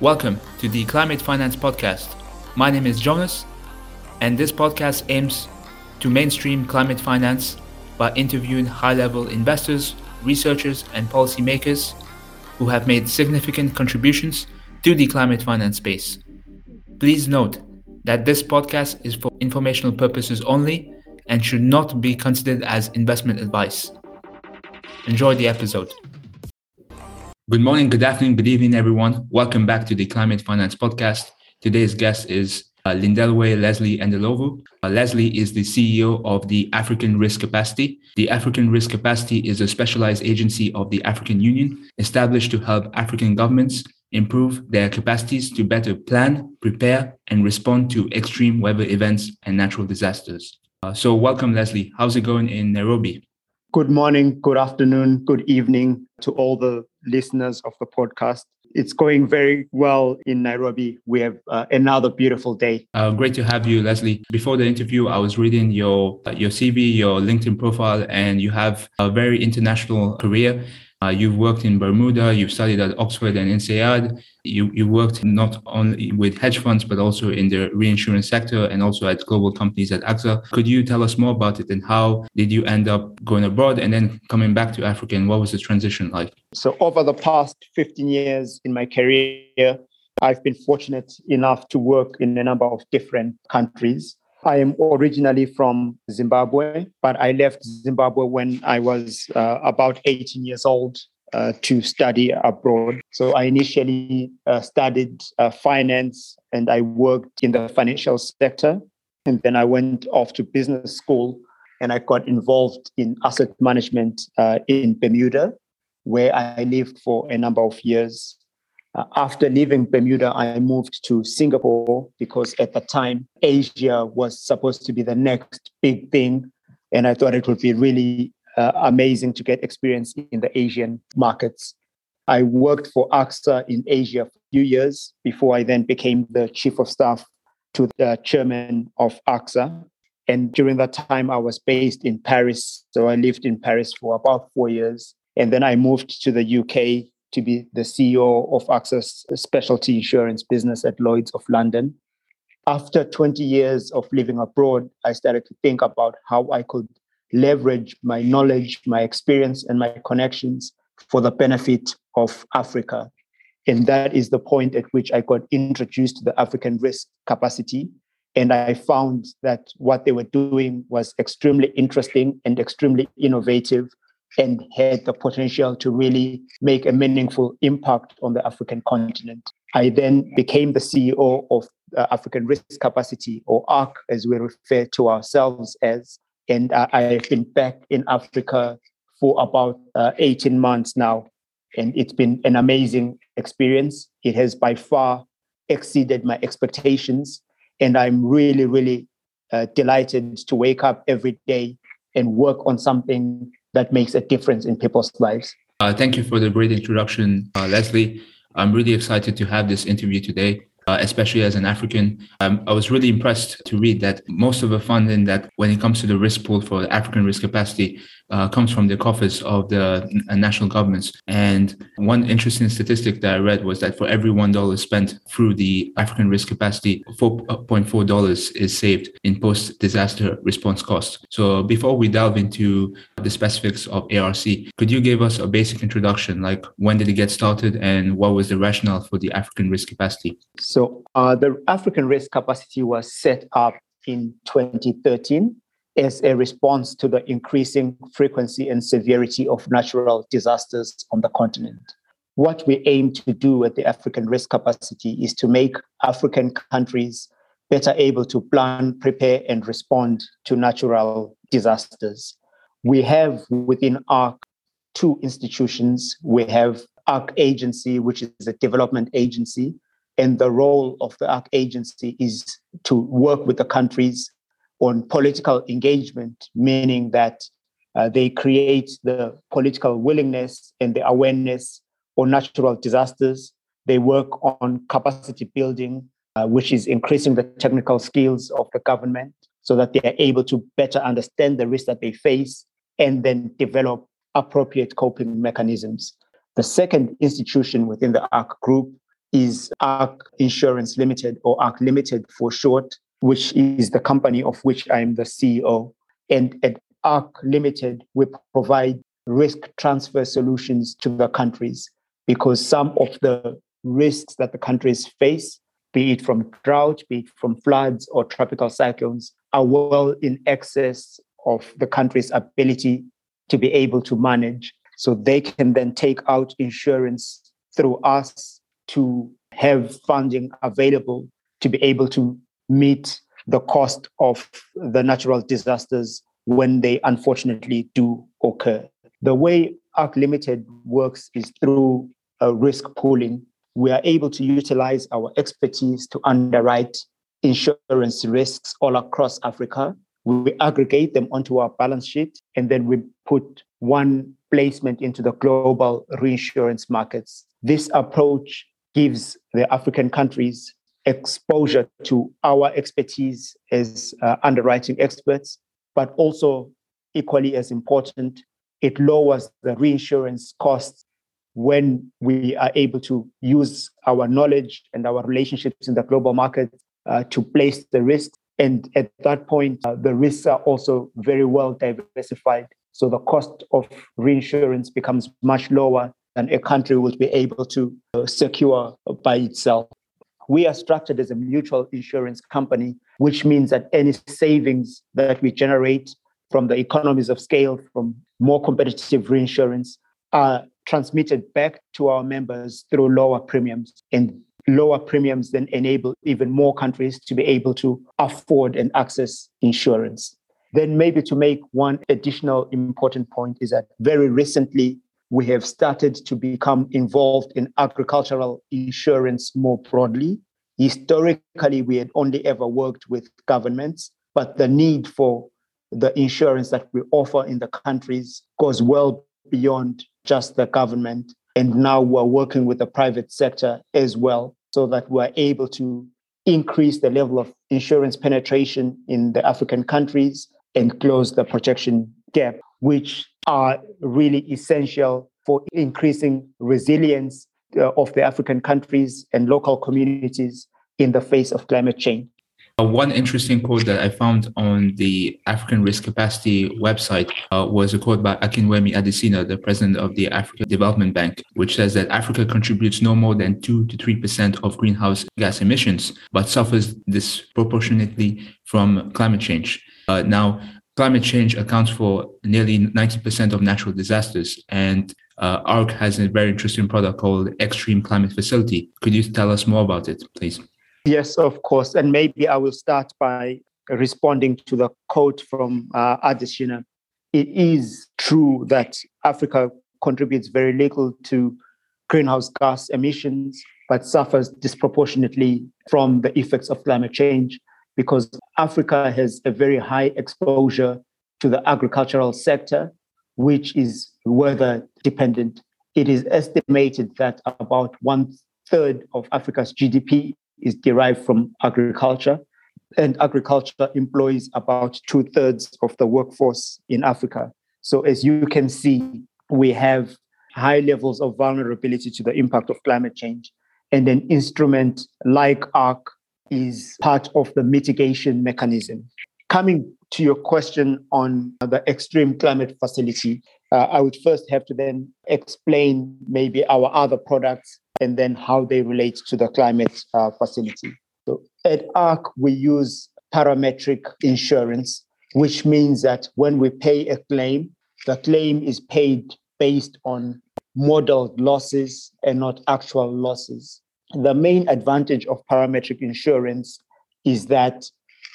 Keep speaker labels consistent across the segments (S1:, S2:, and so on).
S1: Welcome to the Climate Finance Podcast. My name is Jonas, and this podcast aims to mainstream climate finance by interviewing high level investors, researchers, and policymakers who have made significant contributions to the climate finance space. Please note that this podcast is for informational purposes only and should not be considered as investment advice. Enjoy the episode. Good morning, good afternoon, good evening, everyone. Welcome back to the Climate Finance Podcast. Today's guest is uh, Lindelwe Leslie Ndlovu. Uh, Leslie is the CEO of the African Risk Capacity. The African Risk Capacity is a specialized agency of the African Union established to help African governments improve their capacities to better plan, prepare, and respond to extreme weather events and natural disasters. Uh, so, welcome, Leslie. How's it going in Nairobi?
S2: Good morning, good afternoon, good evening to all the listeners of the podcast. It's going very well in Nairobi. We have uh, another beautiful day.
S1: Uh, great to have you, Leslie. Before the interview, I was reading your uh, your CV, your LinkedIn profile, and you have a very international career. Uh, you've worked in Bermuda, you've studied at Oxford and INSEAD. You, you worked not only with hedge funds, but also in the reinsurance sector and also at global companies at AXA. Could you tell us more about it and how did you end up going abroad and then coming back to Africa? And what was the transition like?
S2: So, over the past 15 years in my career, I've been fortunate enough to work in a number of different countries. I am originally from Zimbabwe, but I left Zimbabwe when I was uh, about 18 years old uh, to study abroad. So I initially uh, studied uh, finance and I worked in the financial sector. And then I went off to business school and I got involved in asset management uh, in Bermuda, where I lived for a number of years. Uh, after leaving Bermuda, I moved to Singapore because at the time, Asia was supposed to be the next big thing. And I thought it would be really uh, amazing to get experience in the Asian markets. I worked for AXA in Asia for a few years before I then became the chief of staff to the chairman of AXA. And during that time, I was based in Paris. So I lived in Paris for about four years. And then I moved to the UK to be the CEO of AXA's specialty insurance business at Lloyd's of London. After 20 years of living abroad, I started to think about how I could leverage my knowledge, my experience, and my connections for the benefit of Africa. And that is the point at which I got introduced to the African risk capacity. And I found that what they were doing was extremely interesting and extremely innovative and had the potential to really make a meaningful impact on the African continent. I then became the CEO of African Risk Capacity, or ARC, as we refer to ourselves as. And uh, I've been back in Africa for about uh, 18 months now. And it's been an amazing experience. It has by far exceeded my expectations. And I'm really, really uh, delighted to wake up every day and work on something that makes a difference in people's lives.
S1: Uh, thank you for the great introduction, uh, Leslie. I'm really excited to have this interview today uh, especially as an African. Um, I was really impressed to read that most of the funding that when it comes to the risk pool for African risk capacity uh, comes from the coffers of the uh, national governments. And one interesting statistic that I read was that for every $1 spent through the African risk capacity, $4.4 is saved in post disaster response costs. So before we delve into the specifics of ARC, could you give us a basic introduction? Like when did it get started and what was the rationale for the African risk capacity?
S2: So uh, the African risk capacity was set up in 2013 as a response to the increasing frequency and severity of natural disasters on the continent. What we aim to do at the African risk capacity is to make African countries better able to plan, prepare, and respond to natural disasters. We have within ARC two institutions. We have ARC Agency, which is a development agency, and the role of the ARC Agency is to work with the countries on political engagement, meaning that uh, they create the political willingness and the awareness on natural disasters. They work on capacity building, uh, which is increasing the technical skills of the government so that they are able to better understand the risks that they face and then develop appropriate coping mechanisms. The second institution within the ARC group is ARC Insurance Limited or ARC Limited for short, which is the company of which I'm the CEO. And at ARC Limited, we provide risk transfer solutions to the countries because some of the risks that the countries face, be it from drought, be it from floods or tropical cyclones, are well in excess of the country's ability to be able to manage. So they can then take out insurance through us to have funding available to be able to meet the cost of the natural disasters when they unfortunately do occur. The way ARC Limited works is through risk pooling. We are able to utilize our expertise to underwrite insurance risks all across Africa. We aggregate them onto our balance sheet and then we put one placement into the global reinsurance markets. This approach gives the African countries exposure to our expertise as uh, underwriting experts, but also equally as important, it lowers the reinsurance costs when we are able to use our knowledge and our relationships in the global market uh, to place the risk. And at that point, uh, the risks are also very well diversified. So the cost of reinsurance becomes much lower than a country would be able to uh, secure by itself. We are structured as a mutual insurance company, which means that any savings that we generate from the economies of scale, from more competitive reinsurance, are transmitted back to our members through lower premiums. And lower premiums then enable even more countries to be able to afford and access insurance. Then, maybe to make one additional important point, is that very recently we have started to become involved in agricultural insurance more broadly. Historically, we had only ever worked with governments, but the need for the insurance that we offer in the countries goes well beyond just the government. And now we're working with the private sector as well, so that we're able to increase the level of insurance penetration in the African countries and close the protection gap, which are really essential for increasing resilience uh, of the African countries and local communities in the face of climate change.
S1: Uh, one interesting quote that I found on the African Risk Capacity website uh, was a quote by Akinwumi Adesina, the president of the African Development Bank, which says that Africa contributes no more than 2 to 3% of greenhouse gas emissions, but suffers disproportionately from climate change. Uh, now, climate change accounts for nearly 90% of natural disasters. And uh, ARC has a very interesting product called Extreme Climate Facility. Could you tell us more about it, please?
S2: Yes, of course. And maybe I will start by responding to the quote from uh, Adesina. It is true that Africa contributes very little to greenhouse gas emissions, but suffers disproportionately from the effects of climate change because Africa has a very high exposure to the agricultural sector, which is weather dependent. It is estimated that about one third of Africa's GDP is derived from agriculture, and agriculture employs about two thirds of the workforce in Africa. So, as you can see, we have high levels of vulnerability to the impact of climate change. And an instrument like ARC is part of the mitigation mechanism. Coming to your question on the extreme climate facility, uh, I would first have to then explain maybe our other products and then how they relate to the climate uh, facility. So at ARC, we use parametric insurance, which means that when we pay a claim, the claim is paid based on modeled losses and not actual losses. The main advantage of parametric insurance is that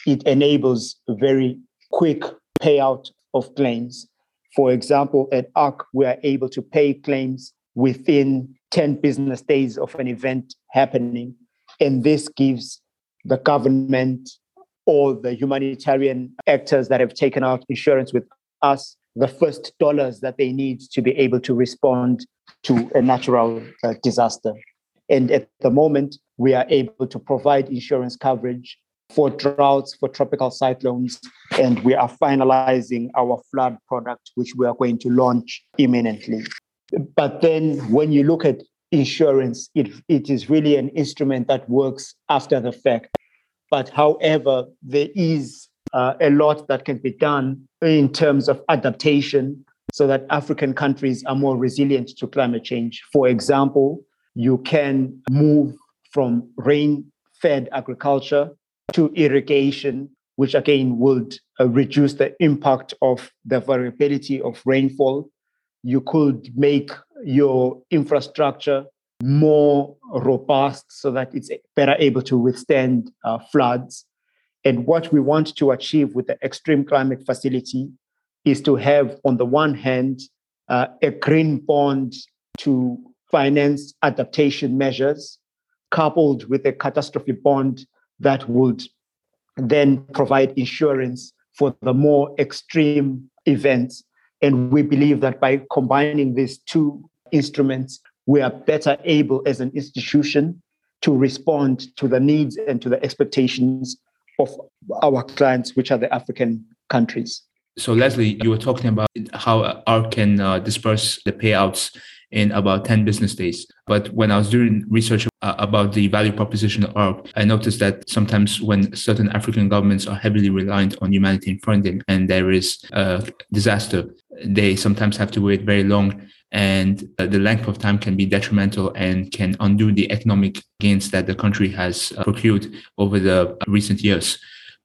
S2: it enables very quick payout of claims. For example, at ARC, we are able to pay claims within 10 business days of an event happening. And this gives the government or the humanitarian actors that have taken out insurance with us the first dollars that they need to be able to respond to a natural uh, disaster. And at the moment, we are able to provide insurance coverage for droughts, for tropical cyclones, and we are finalizing our flood product, which we are going to launch imminently. But then when you look at insurance. It, it is really an instrument that works after the fact. But however, there is uh, a lot that can be done in terms of adaptation so that African countries are more resilient to climate change. For example, you can move from rain fed agriculture to irrigation, which again would uh, reduce the impact of the variability of rainfall. You could make your infrastructure more robust so that it's better able to withstand uh, floods. And what we want to achieve with the Extreme Climate Facility is to have, on the one hand, uh, a green bond to finance adaptation measures, coupled with a catastrophe bond that would then provide insurance for the more extreme events. And we believe that by combining these two instruments, we are better able as an institution to respond to the needs and to the expectations of our clients, which are the African countries.
S1: So, Leslie, you were talking about how ARC can uh, disperse the payouts in about 10 business days. But when I was doing research uh, about the value proposition of ARC, I noticed that sometimes when certain African governments are heavily reliant on humanitarian funding and there is a disaster, they sometimes have to wait very long and uh, the length of time can be detrimental and can undo the economic gains that the country has uh, procured over the recent years.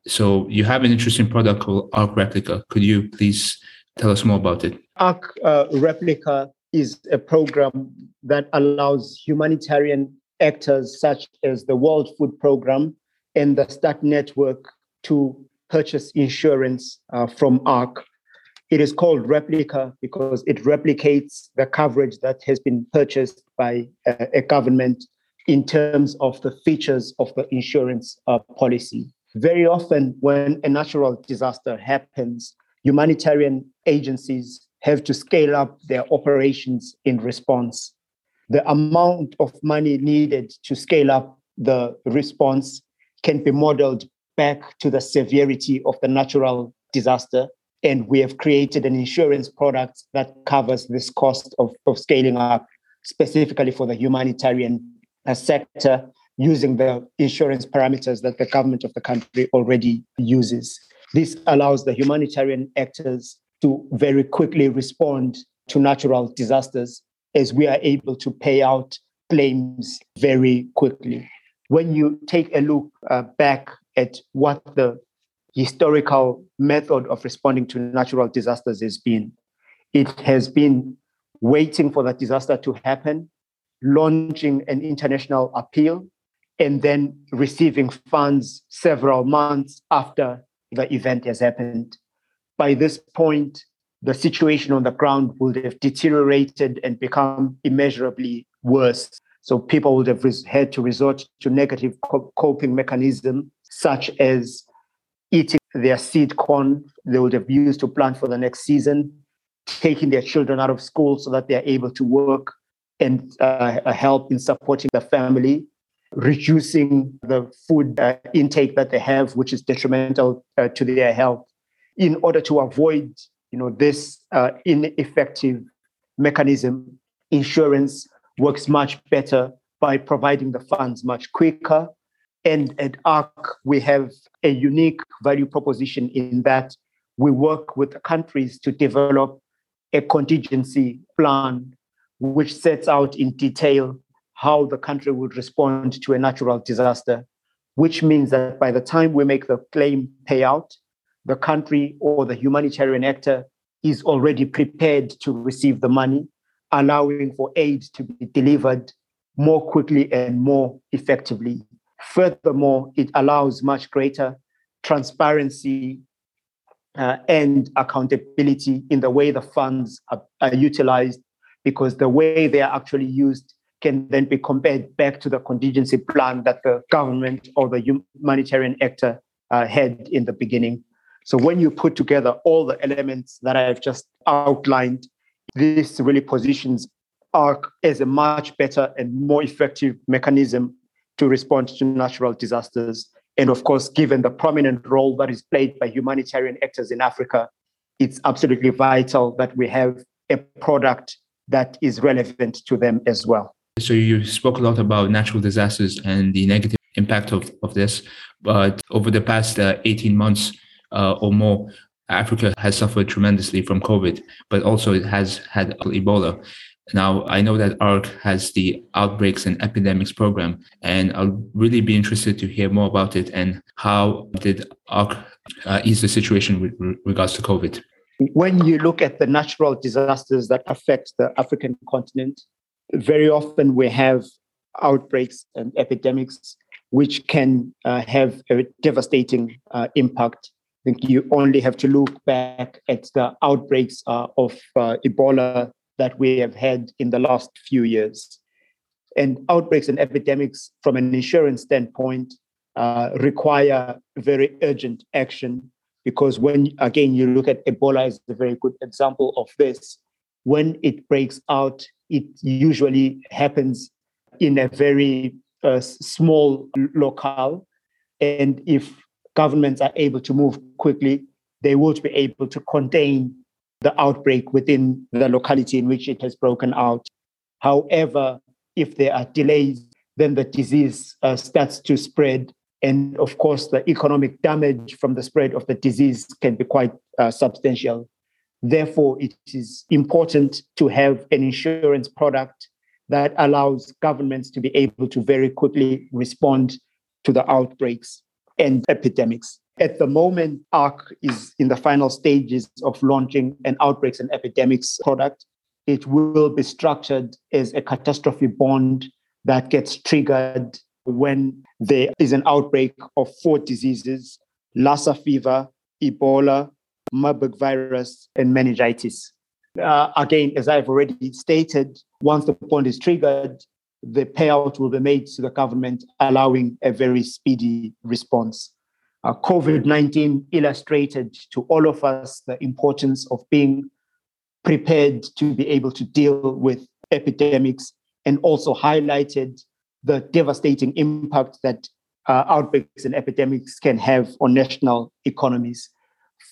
S1: So you have an interesting product called Arc Replica. Could you please tell us more about it?
S2: Arc uh, Replica is a program that allows humanitarian actors such as the World Food Program and the START Network to purchase insurance uh, from ARC. It is called Replica because it replicates the coverage that has been purchased by a, a government in terms of the features of the insurance uh, policy. Very often, when a natural disaster happens, humanitarian agencies have to scale up their operations in response. The amount of money needed to scale up the response can be modeled back to the severity of the natural disaster. And we have created an insurance product that covers this cost of, of scaling up, specifically for the humanitarian uh, sector, using the insurance parameters that the government of the country already uses. This allows the humanitarian actors to very quickly respond to natural disasters as we are able to pay out claims very quickly. When you take a look uh, back at what the historical method of responding to natural disasters has been, it has been waiting for the disaster to happen, launching an international appeal, and then receiving funds several months after the event has happened by this point, the situation on the ground would have deteriorated and become immeasurably worse. So people would have had to resort to negative coping mechanisms, such as eating their seed corn they would have used to plant for the next season, taking their children out of school so that they are able to work and uh, help in supporting the family, reducing the food uh, intake that they have, which is detrimental uh, to their health in order to avoid you know this uh, ineffective mechanism insurance works much better by providing the funds much quicker. And at arc we have a unique value proposition in that we work with countries to develop a contingency plan which sets out in detail how the country would respond to a natural disaster which means that by the time we make the claim payout the country or the humanitarian actor is already prepared to receive the money, allowing for aid to be delivered more quickly and more effectively. Furthermore, it allows much greater transparency uh, and accountability in the way the funds are, are utilized, because the way they are actually used can then be compared back to the contingency plan that the government or the humanitarian actor uh, had in the beginning. So when you put together all the elements that I've just outlined, this really positions ARC as a much better and more effective mechanism to respond to natural disasters. And of course, given the prominent role that is played by humanitarian actors in Africa, it's absolutely vital that we have a product that is relevant to them as well.
S1: So you spoke a lot about natural disasters and the negative impact of, of this. But over the past uh, 18 months uh, or more, Africa has suffered tremendously from COVID, but also it has had Ebola. Now, I know that ARC has the Outbreaks and Epidemics program, and I'll really be interested to hear more about it and how did ARC uh, ease the situation with regards to COVID.
S2: When you look at the natural disasters that affect the African continent, very often we have outbreaks and epidemics which can uh, have a devastating uh, impact. Think you only have to look back at the outbreaks uh, of uh, Ebola that we have had in the last few years. And outbreaks and epidemics, from an insurance standpoint, uh, require very urgent action because when, again, you look at Ebola as a very good example of this, when it breaks out, it usually happens in a very uh, small locale. And if governments are able to move quickly, they will be able to contain the outbreak within the locality in which it has broken out. However, if there are delays, then the disease uh, starts to spread. And of course, the economic damage from the spread of the disease can be quite uh, substantial. Therefore, it is important to have an insurance product that allows governments to be able to very quickly respond to the outbreaks and epidemics. At the moment, ARC is in the final stages of launching an outbreaks and epidemics product. It will be structured as a catastrophe bond that gets triggered when there is an outbreak of four diseases Lassa fever, Ebola, Marburg virus, and meningitis. Uh, again, as I've already stated, once the bond is triggered, the payout will be made to the government, allowing a very speedy response. Uh, COVID 19 illustrated to all of us the importance of being prepared to be able to deal with epidemics and also highlighted the devastating impact that uh, outbreaks and epidemics can have on national economies.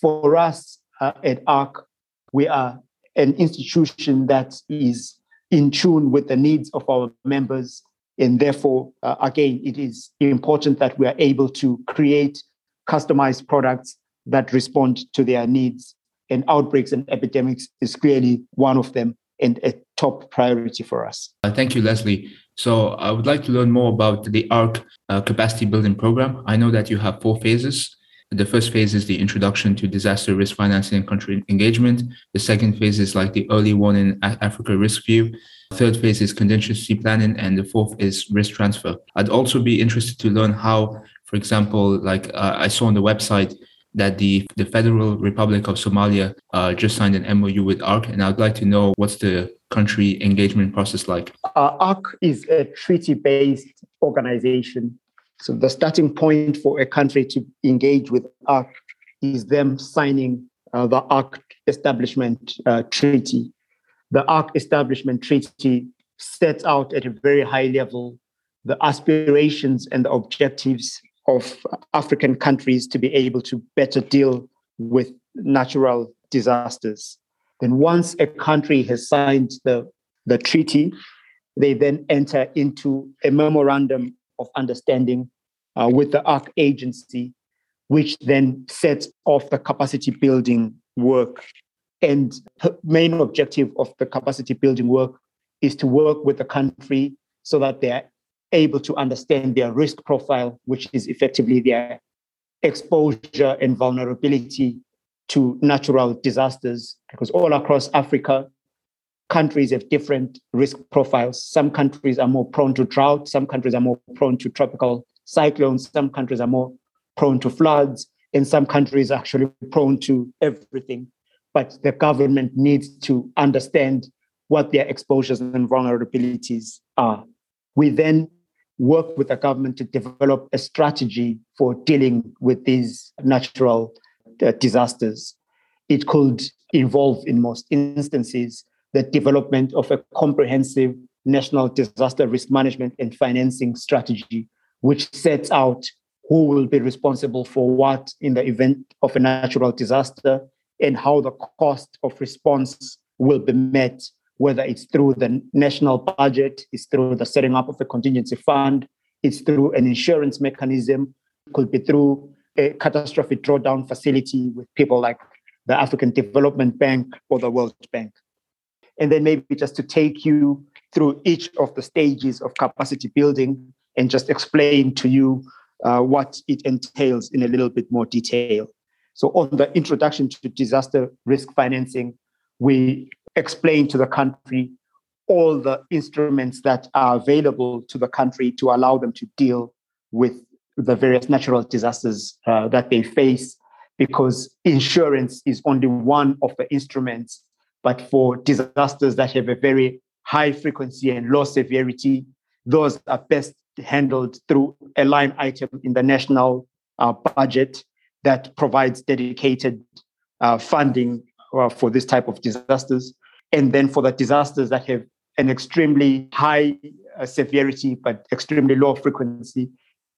S2: For us uh, at ARC, we are an institution that is in tune with the needs of our members. And therefore, uh, again, it is important that we are able to create customized products that respond to their needs. And outbreaks and epidemics is clearly one of them and a top priority for us.
S1: Uh, thank you, Leslie. So I would like to learn more about the ARC uh, capacity building program. I know that you have four phases. The first phase is the introduction to disaster risk financing and country engagement. The second phase is like the early warning Africa risk view. Third phase is contingency planning, and the fourth is risk transfer. I'd also be interested to learn how, for example, like uh, I saw on the website that the the Federal Republic of Somalia uh, just signed an MOU with ARC, and I'd like to know what's the country engagement process like.
S2: Uh, ARC is a treaty-based organization so the starting point for a country to engage with ARC is them signing uh, the ARC Establishment uh, Treaty. The ARC Establishment Treaty sets out at a very high level the aspirations and the objectives of African countries to be able to better deal with natural disasters. Then, once a country has signed the, the treaty, they then enter into a memorandum of understanding uh, with the ARC agency, which then sets off the capacity building work. And the main objective of the capacity building work is to work with the country so that they're able to understand their risk profile, which is effectively their exposure and vulnerability to natural disasters. Because all across Africa, countries have different risk profiles. Some countries are more prone to drought, some countries are more prone to tropical cyclones. Some countries are more prone to floods, and some countries are actually prone to everything. But the government needs to understand what their exposures and vulnerabilities are. We then work with the government to develop a strategy for dealing with these natural uh, disasters. It could involve, in most instances, the development of a comprehensive national disaster risk management and financing strategy, which sets out who will be responsible for what in the event of a natural disaster and how the cost of response will be met whether it's through the national budget, it's through the setting up of a contingency fund, it's through an insurance mechanism, could be through a catastrophic drawdown facility with people like the African Development Bank or the World Bank. And then maybe just to take you through each of the stages of capacity building and just explain to you uh, what it entails in a little bit more detail. So, on the introduction to disaster risk financing, we explain to the country all the instruments that are available to the country to allow them to deal with the various natural disasters uh, that they face, because insurance is only one of the instruments. But for disasters that have a very high frequency and low severity, those are best handled through a line item in the national uh, budget that provides dedicated uh, funding uh, for this type of disasters. And then for the disasters that have an extremely high uh, severity but extremely low frequency,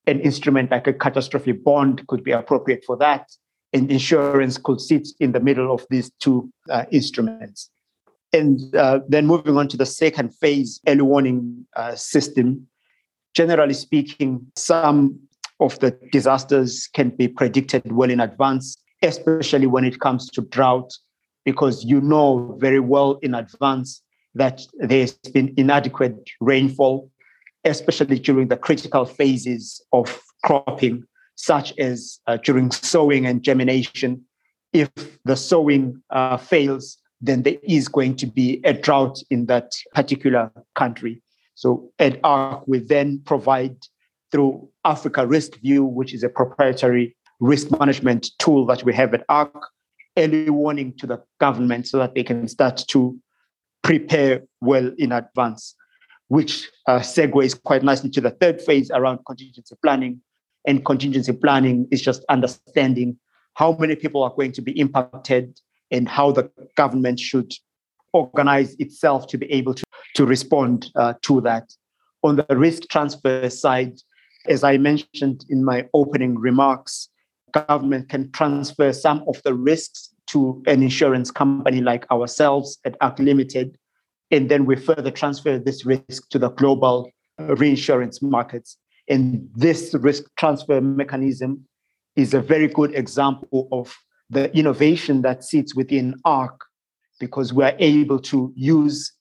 S2: an instrument like a catastrophe bond could be appropriate for that. And insurance could sit in the middle of these two uh, instruments. And uh, then moving on to the second phase, early warning uh, system. Generally speaking, some of the disasters can be predicted well in advance, especially when it comes to drought, because you know very well in advance that there's been inadequate rainfall, especially during the critical phases of cropping, such as uh, during sowing and germination. If the sowing uh, fails, then there is going to be a drought in that particular country. So at ARC, we then provide through Africa Risk View, which is a proprietary risk management tool that we have at ARC, early warning to the government so that they can start to prepare well in advance, which uh, segues quite nicely to the third phase around contingency planning. And contingency planning is just understanding how many people are going to be impacted and how the government should organize itself to be able to, to respond uh, to that. On the risk transfer side, as I mentioned in my opening remarks, government can transfer some of the risks to an insurance company like ourselves at ARC Limited, and then we further transfer this risk to the global reinsurance markets. And this risk transfer mechanism is a very good example of the innovation that sits within ARC because we're able to use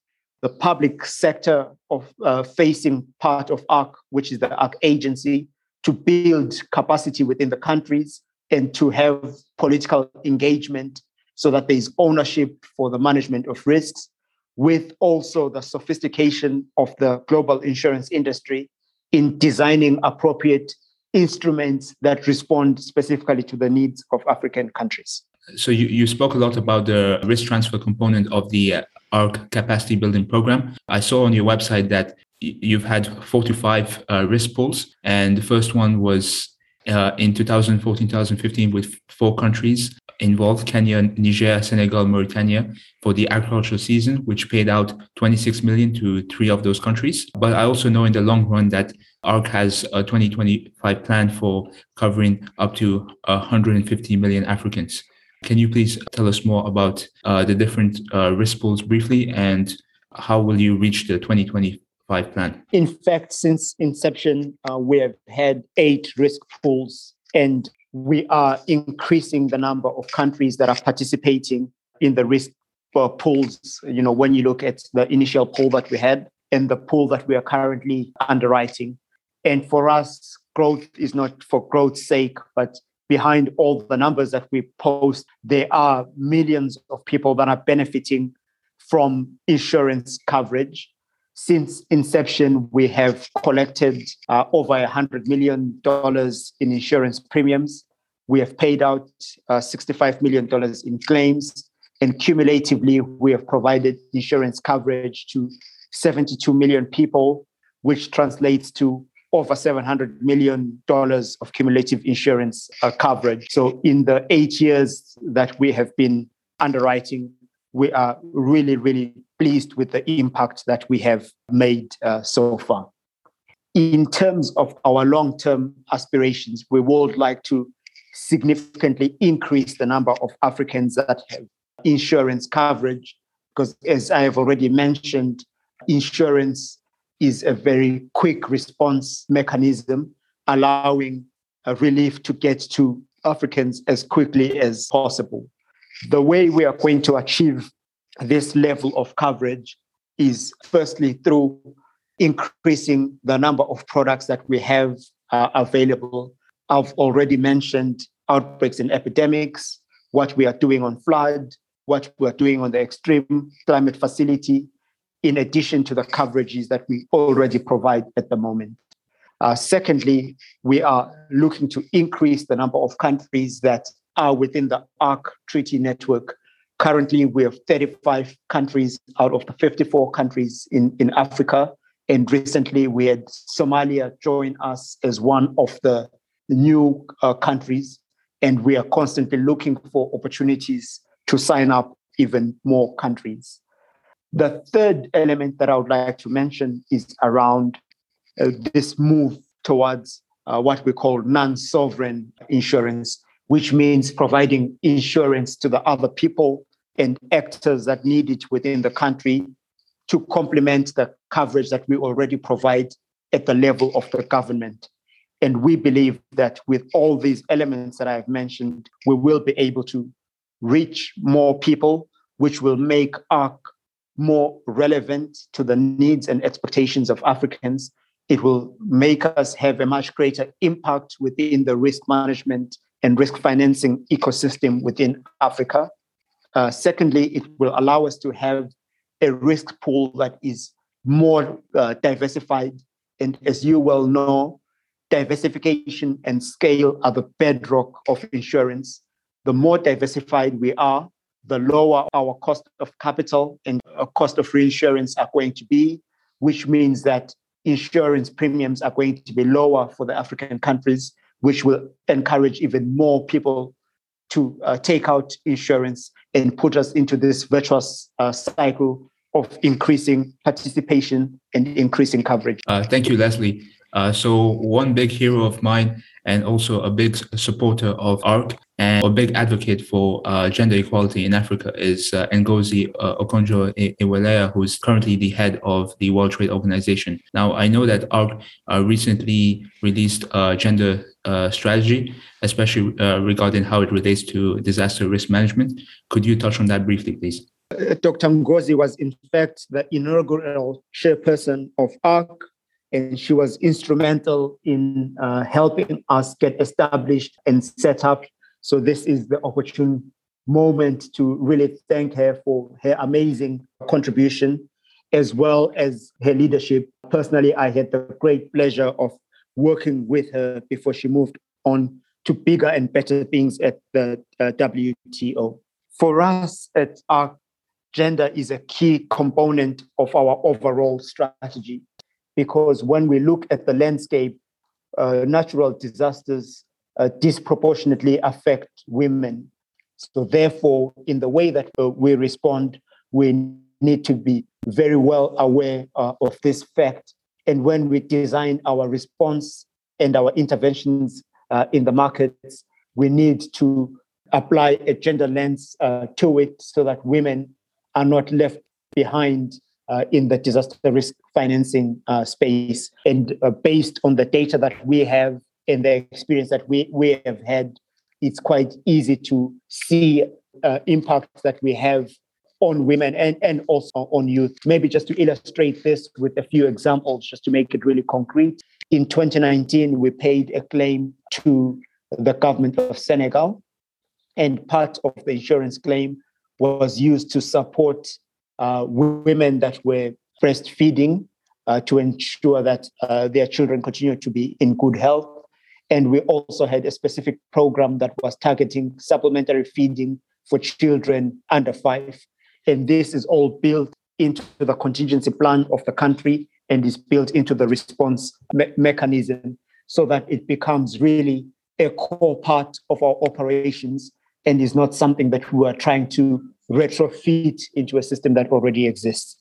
S2: the public sector of uh, facing part of ARC, which is the ARC agency, to build capacity within the countries and to have political engagement so that there is ownership for the management of risks, with also the sophistication of the global insurance industry in designing appropriate instruments that respond specifically to the needs of African countries.
S1: So you, you spoke a lot about the risk transfer component of the uh, ARC capacity building program. I saw on your website that you've had 45 uh, risk pools, and the first one was uh, in 2014 2015 with four countries involved Kenya, Niger, Senegal, Mauritania for the agricultural season, which paid out 26 million to three of those countries. But I also know in the long run that ARC has a 2025 plan for covering up to 150 million Africans. Can you please tell us more about uh, the different uh, risk pools briefly and how will you reach the 2025 plan?
S2: In fact, since inception, uh, we have had eight risk pools and we are increasing the number of countries that are participating in the risk uh, pools. You know, when you look at the initial pool that we had and the pool that we are currently underwriting. And for us, growth is not for growth's sake, but behind all the numbers that we post, there are millions of people that are benefiting from insurance coverage. Since inception, we have collected uh, over $100 million in insurance premiums. We have paid out uh, $65 million in claims. And cumulatively, we have provided insurance coverage to 72 million people, which translates to over $700 million of cumulative insurance uh, coverage. So, in the eight years that we have been underwriting, we are really, really pleased with the impact that we have made uh, so far. In terms of our long term aspirations, we would like to significantly increase the number of Africans that have insurance coverage because as I have already mentioned, insurance is a very quick response mechanism, allowing a relief to get to Africans as quickly as possible. The way we are going to achieve this level of coverage is firstly through increasing the number of products that we have uh, available. I've already mentioned outbreaks and epidemics, what we are doing on flood, what we are doing on the extreme climate facility, in addition to the coverages that we already provide at the moment. Uh, secondly, we are looking to increase the number of countries that are within the ARC treaty network. Currently, we have 35 countries out of the 54 countries in, in Africa. And recently, we had Somalia join us as one of the new uh, countries. And we are constantly looking for opportunities to sign up even more countries. The third element that I would like to mention is around uh, this move towards uh, what we call non sovereign insurance, which means providing insurance to the other people and actors that need it within the country to complement the coverage that we already provide at the level of the government. And we believe that with all these elements that I've mentioned, we will be able to reach more people, which will make ARC more relevant to the needs and expectations of Africans. It will make us have a much greater impact within the risk management and risk financing ecosystem within Africa. Uh, secondly, it will allow us to have a risk pool that is more uh, diversified. And as you well know, diversification and scale are the bedrock of insurance. The more diversified we are, the lower our cost of capital and cost of reinsurance are going to be, which means that insurance premiums are going to be lower for the African countries, which will encourage even more people to uh, take out insurance and put us into this virtuous uh, cycle of increasing participation and increasing coverage.
S1: Uh, thank you, Leslie. Uh, so, one big hero of mine and also a big supporter of ARC and a big advocate for uh, gender equality in Africa is uh, Ngozi uh, Okonjo-Iweala, who is currently the head of the World Trade Organization. Now, I know that ARC uh, recently released a gender uh, strategy, especially uh, regarding how it relates to disaster risk management. Could you touch on that briefly, please?
S2: Uh, Dr. Ngozi was, in fact, the inaugural chairperson of ARC and she was instrumental in uh, helping us get established and set up. So this is the opportune moment to really thank her for her amazing contribution as well as her leadership. Personally, I had the great pleasure of working with her before she moved on to bigger and better things at the uh, WTO. For us at ARC, gender is a key component of our overall strategy because when we look at the landscape, uh, natural disasters uh, disproportionately affect women. So, therefore, in the way that uh, we respond, we need to be very well aware uh, of this fact. And when we design our response and our interventions uh, in the markets, we need to apply a gender lens uh, to it so that women are not left behind uh, in the disaster risk financing uh, space. And uh, based on the data that we have and the experience that we, we have had, it's quite easy to see uh, impacts that we have on women and, and also on youth. Maybe just to illustrate this with a few examples, just to make it really concrete. In 2019, we paid a claim to the government of Senegal, and part of the insurance claim was used to support uh, women that were breastfeeding uh, to ensure that uh, their children continue to be in good health. And we also had a specific program that was targeting supplementary feeding for children under five. And this is all built into the contingency plan of the country and is built into the response me- mechanism so that it becomes really a core part of our operations and is not something that we are trying to retrofit into a system that already exists.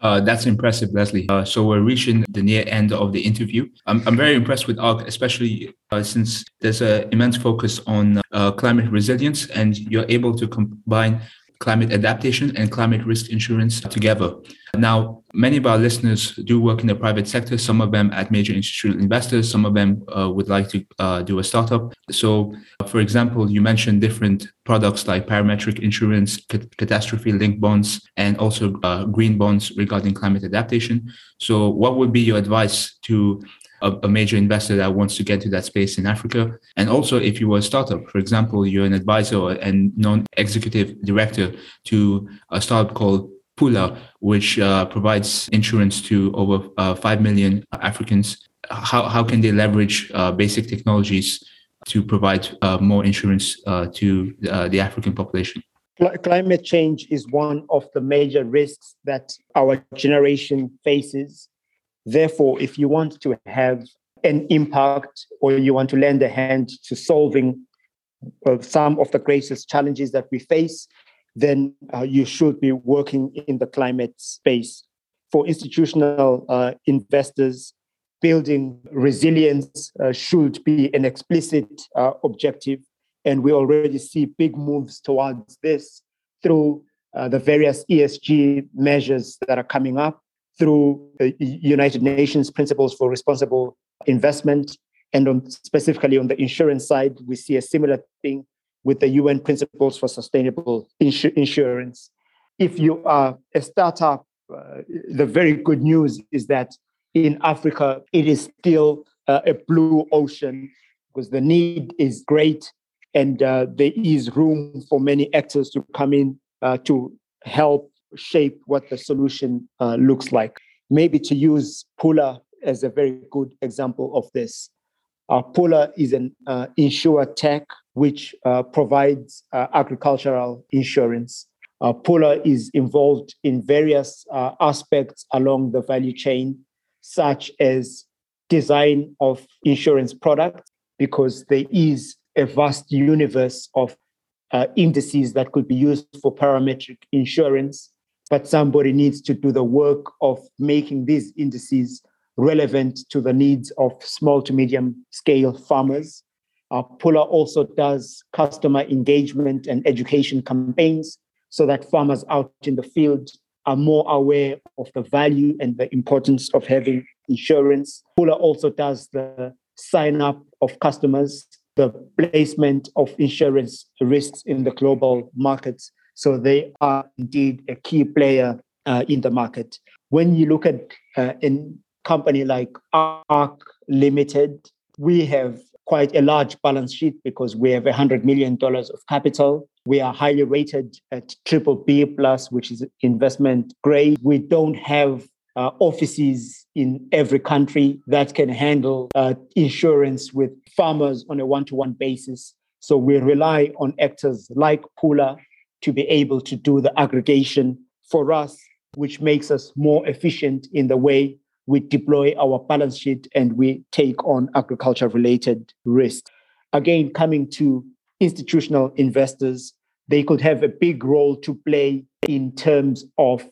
S1: Uh, that's impressive, Leslie. Uh, so we're reaching the near end of the interview. I'm, I'm very impressed with ARC, especially uh, since there's an immense focus on uh, climate resilience, and you're able to combine climate adaptation and climate risk insurance together. Now, many of our listeners do work in the private sector, some of them at major institutional investors, some of them uh, would like to uh, do a startup. So, for example, you mentioned different products like parametric insurance, catastrophe linked bonds, and also uh, green bonds regarding climate adaptation. So, what would be your advice to a, a, major investor that wants to get to that space in Africa. And also, if you were a startup, for example, you're an advisor and non-executive director to a startup called Pula, which uh, provides insurance to over uh, 5 million Africans. How, how can they leverage uh, basic technologies to provide uh, more insurance uh, to uh, the African population?
S2: Climate change is one of the major risks that our generation faces. Therefore, if you want to have an impact or you want to lend a hand to solving some of the greatest challenges that we face, then uh, you should be working in the climate space. For institutional uh, investors, building resilience uh, should be an explicit uh, objective. And we already see big moves towards this through uh, the various ESG measures that are coming up, through the United Nations Principles for Responsible Investment. And on, specifically on the insurance side, we see a similar thing with the UN Principles for Sustainable Insu- Insurance. If you are a startup, uh, the very good news is that in Africa, it is still uh, a blue ocean because the need is great and uh, there is room for many actors to come in uh, to help shape what the solution uh, looks like. Maybe to use Pula as a very good example of this. Uh, Pula is an uh, insure tech which uh, provides uh, agricultural insurance. Uh, Pula is involved in various uh, aspects along the value chain, such as design of insurance products, because there is a vast universe of uh, indices that could be used for parametric insurance, but somebody needs to do the work of making these indices relevant to the needs of small to medium scale farmers. Uh, Pula also does customer engagement and education campaigns so that farmers out in the field are more aware of the value and the importance of having insurance. Pula also does the sign up of customers, the placement of insurance risks in the global markets. So they are indeed a key player uh, in the market. When you look at uh, a company like ARC Limited, we have quite a large balance sheet because we have $100 million of capital. We are highly rated at triple B plus, which is investment grade. We don't have uh, offices in every country that can handle uh, insurance with farmers on a one-to-one basis. So we rely on actors like Pula to be able to do the aggregation for us, which makes us more efficient in the way we deploy our balance sheet and we take on agriculture related risks. Again, coming to institutional investors, they could have a big role to play in terms of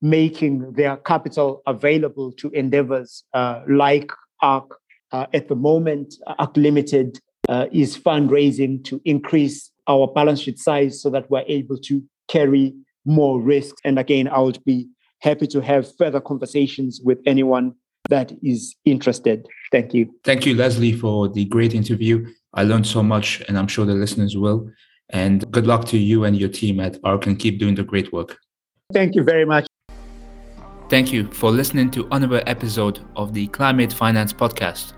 S2: making their capital available to endeavors uh, like ARC. Uh, at the moment, ARC Limited uh, is fundraising to increase our balance sheet size so that we're able to carry more risks. And again, I would be happy to have further conversations with anyone that is interested. Thank you.
S1: Thank you, Leslie, for the great interview. I learned so much, and I'm sure the listeners will. And good luck to you and your team at ARC and keep doing the great work.
S2: Thank you very much.
S1: Thank you for listening to another episode of the Climate Finance Podcast.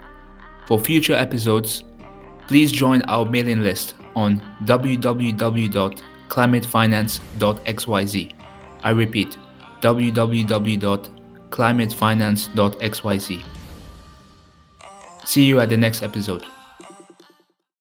S1: For future episodes, please join our mailing list on www.climatefinance.xyz. I repeat, www.climatefinance.xyz. See you at the next episode.